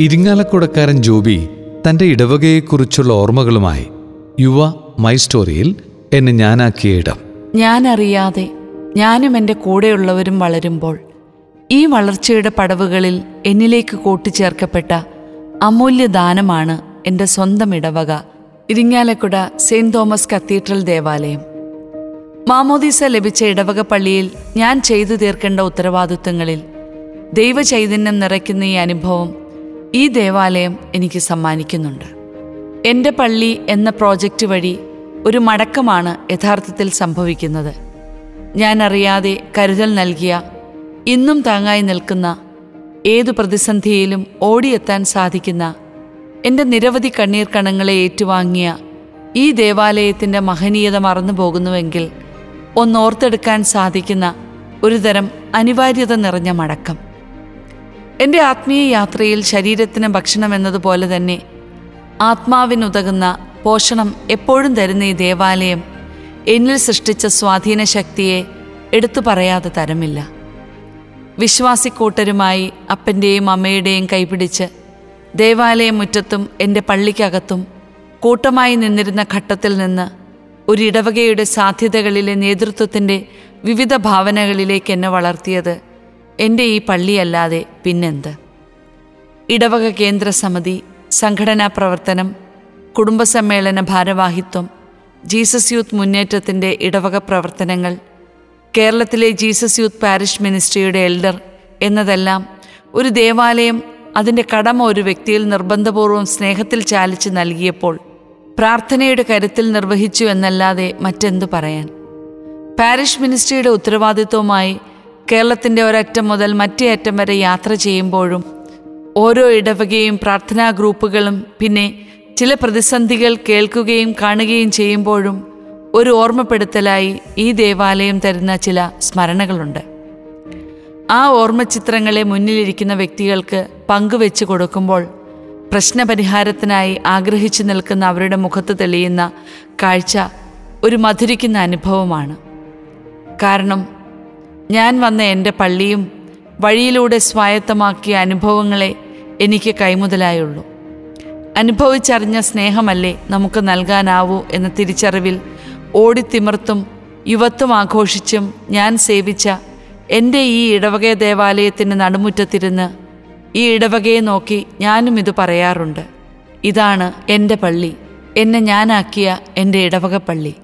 ഇരിങ്ങാലക്കുടക്കാരൻ ജോബി തന്റെ ഇടവകയെക്കുറിച്ചുള്ള ഓർമ്മകളുമായി യുവ മൈ സ്റ്റോറിയിൽ എന്നെ ഞാനാക്കിയ ഇടം. ഞാനറിയാതെ ഞാനും എന്റെ കൂടെയുള്ളവരും വളരുമ്പോൾ ഈ വളർച്ചയുടെ പടവുകളിൽ എന്നിലേക്ക് കൂട്ടിച്ചേർക്കപ്പെട്ട അമൂല്യ ദാനമാണ് എന്റെ സ്വന്തം ഇടവക ഇരിങ്ങാലക്കുട സെയിന്റ് തോമസ് കത്തീഡ്രൽ ദേവാലയം. മാമോദീസ ലഭിച്ച ഇടവക പള്ളിയിൽ ഞാൻ ചെയ്തു തീർക്കേണ്ട ഉത്തരവാദിത്വങ്ങളിൽ ദൈവചൈതന്യം നിറയ്ക്കുന്ന ഈ അനുഭവം ഈ ദേവാലയം എനിക്ക് സമ്മാനിക്കുന്നുണ്ട്. എന്റെ പള്ളി എന്ന പ്രോജക്റ്റ് വഴി ഒരു മടക്കമാണ് യഥാർത്ഥത്തിൽ സംഭവിക്കുന്നത്. ഞാൻ അറിയാതെ കരുതൽ നൽകിയ ഇന്നും താങ്ങായി നിൽക്കുന്ന ഏതു പ്രതിസന്ധിയിലും ഓടിയെത്താൻ സാധിക്കുന്ന എന്റെ നിരവധി കണ്ണീർ കണങ്ങളെ ഏറ്റുവാങ്ങിയ ഈ ദേവാലയത്തിന്റെ മഹനീയത മറന്നു പോകുന്നുവെങ്കിൽ ഒന്നോർത്തെടുക്കാൻ സാധിക്കുന്ന ഒരുതരം അനിവാര്യത നിറഞ്ഞ മടക്കം. എന്റെ ആത്മീയ യാത്രയിൽ ശരീരത്തിന് ഭക്ഷണം എന്നതുപോലെ തന്നെ ആത്മാവിനുതകുന്ന പോഷണം എപ്പോഴും തരുന്ന ഈ ദേവാലയം എന്നിൽ സൃഷ്ടിച്ച സ്വാധീന ശക്തിയെ എടുത്തു പറയാതെ തരമില്ല. വിശ്വാസിക്കൂട്ടരുമായി അപ്പന്റെയും അമ്മയുടെയും കൈപിടിച്ച് ദേവാലയം മുറ്റത്തും എന്റെ പള്ളിക്കകത്തും കൂട്ടമായി നിന്നിരുന്ന ഘട്ടത്തിൽ നിന്ന് ഒരിടവകയുടെ സാധ്യതകളിലെ നേതൃത്വത്തിന്റെ വിവിധ ഭാവനകളിലേക്ക് എന്നെ വളർത്തിയത് എന്റെ ഈ പള്ളിയല്ലാതെ പിന്നെന്ത്? ഇടവക കേന്ദ്ര സമിതി സംഘടനാ പ്രവർത്തനം കുടുംബസമ്മേളന ഭാരവാഹിത്വം ജീസസ് യൂത്ത് മുന്നേറ്റത്തിന്റെ ഇടവക പ്രവർത്തനങ്ങൾ കേരളത്തിലെ ജീസസ് യൂത്ത് പാരിഷ് മിനിസ്ട്രിയുടെ എൽഡർ എന്നതെല്ലാം ഒരു ദേവാലയം അതിന്റെ കടമ ഒരു വ്യക്തിയിൽ നിർബന്ധപൂർവം സ്നേഹത്തിൽ ചാലിച്ച് നൽകിയപ്പോൾ പ്രാർത്ഥനയുടെ കരുത്തിൽ നിർവഹിച്ചു എന്നല്ലാതെ മറ്റെന്തു പറയാൻ? പാരിഷ് മിനിസ്ട്രിയുടെ ഉത്തരവാദിത്വവുമായി കേരളത്തിന്റെ ഒരറ്റം മുതൽ മറ്റേ അറ്റം വരെ യാത്ര ചെയ്യുമ്പോഴും ഓരോ ഇടവകയും പ്രാർത്ഥനാ ഗ്രൂപ്പുകളും പിന്നെ ചില പ്രതിസന്ധികൾ കേൾക്കുകയും കാണുകയും ചെയ്യുമ്പോഴും ഒരു ഓർമ്മപ്പെടുത്തലായി ഈ ദേവാലയം തരുന്ന ചില സ്മരണകളുണ്ട്. ആ ഓർമ്മചിത്രങ്ങളെ മുന്നിലിരിക്കുന്ന വ്യക്തികൾക്ക് പങ്കുവെച്ച് കൊടുക്കുമ്പോൾ പ്രശ്നപരിഹാരത്തിനായി ആഗ്രഹിച്ചു നിൽക്കുന്ന അവരുടെ മുഖത്ത് തെളിയുന്ന കാഴ്ച ഒരു മധുരിക്കുന്ന അനുഭവമാണ്. കാരണം ഞാൻ വന്ന എന്റെ പള്ളിയും വഴിയിലൂടെ സ്വായത്തമാക്കിയ അനുഭവങ്ങളെ എനിക്ക് കൈമുതലായുള്ളൂ. അനുഭവിച്ചറിഞ്ഞ സ്നേഹമല്ലേ നമുക്ക് നൽകാനാവൂ എന്ന തിരിച്ചറിവിൽ ഓടിത്തിമിർത്തും യുവത്വം ആഘോഷിച്ചും ഞാൻ സേവിച്ച എന്റെ ഈ ഇടവക ദേവാലയത്തിന്റെ നടുമുറ്റത്തിരുന്ന് ഈ ഇടവകയെ നോക്കി ഞാനും ഇത് പറയാറുണ്ട്. ഇതാണ് എന്റെ പള്ളി. എന്നെ ഞാനാക്കിയ എന്റെ ഇടവക പള്ളി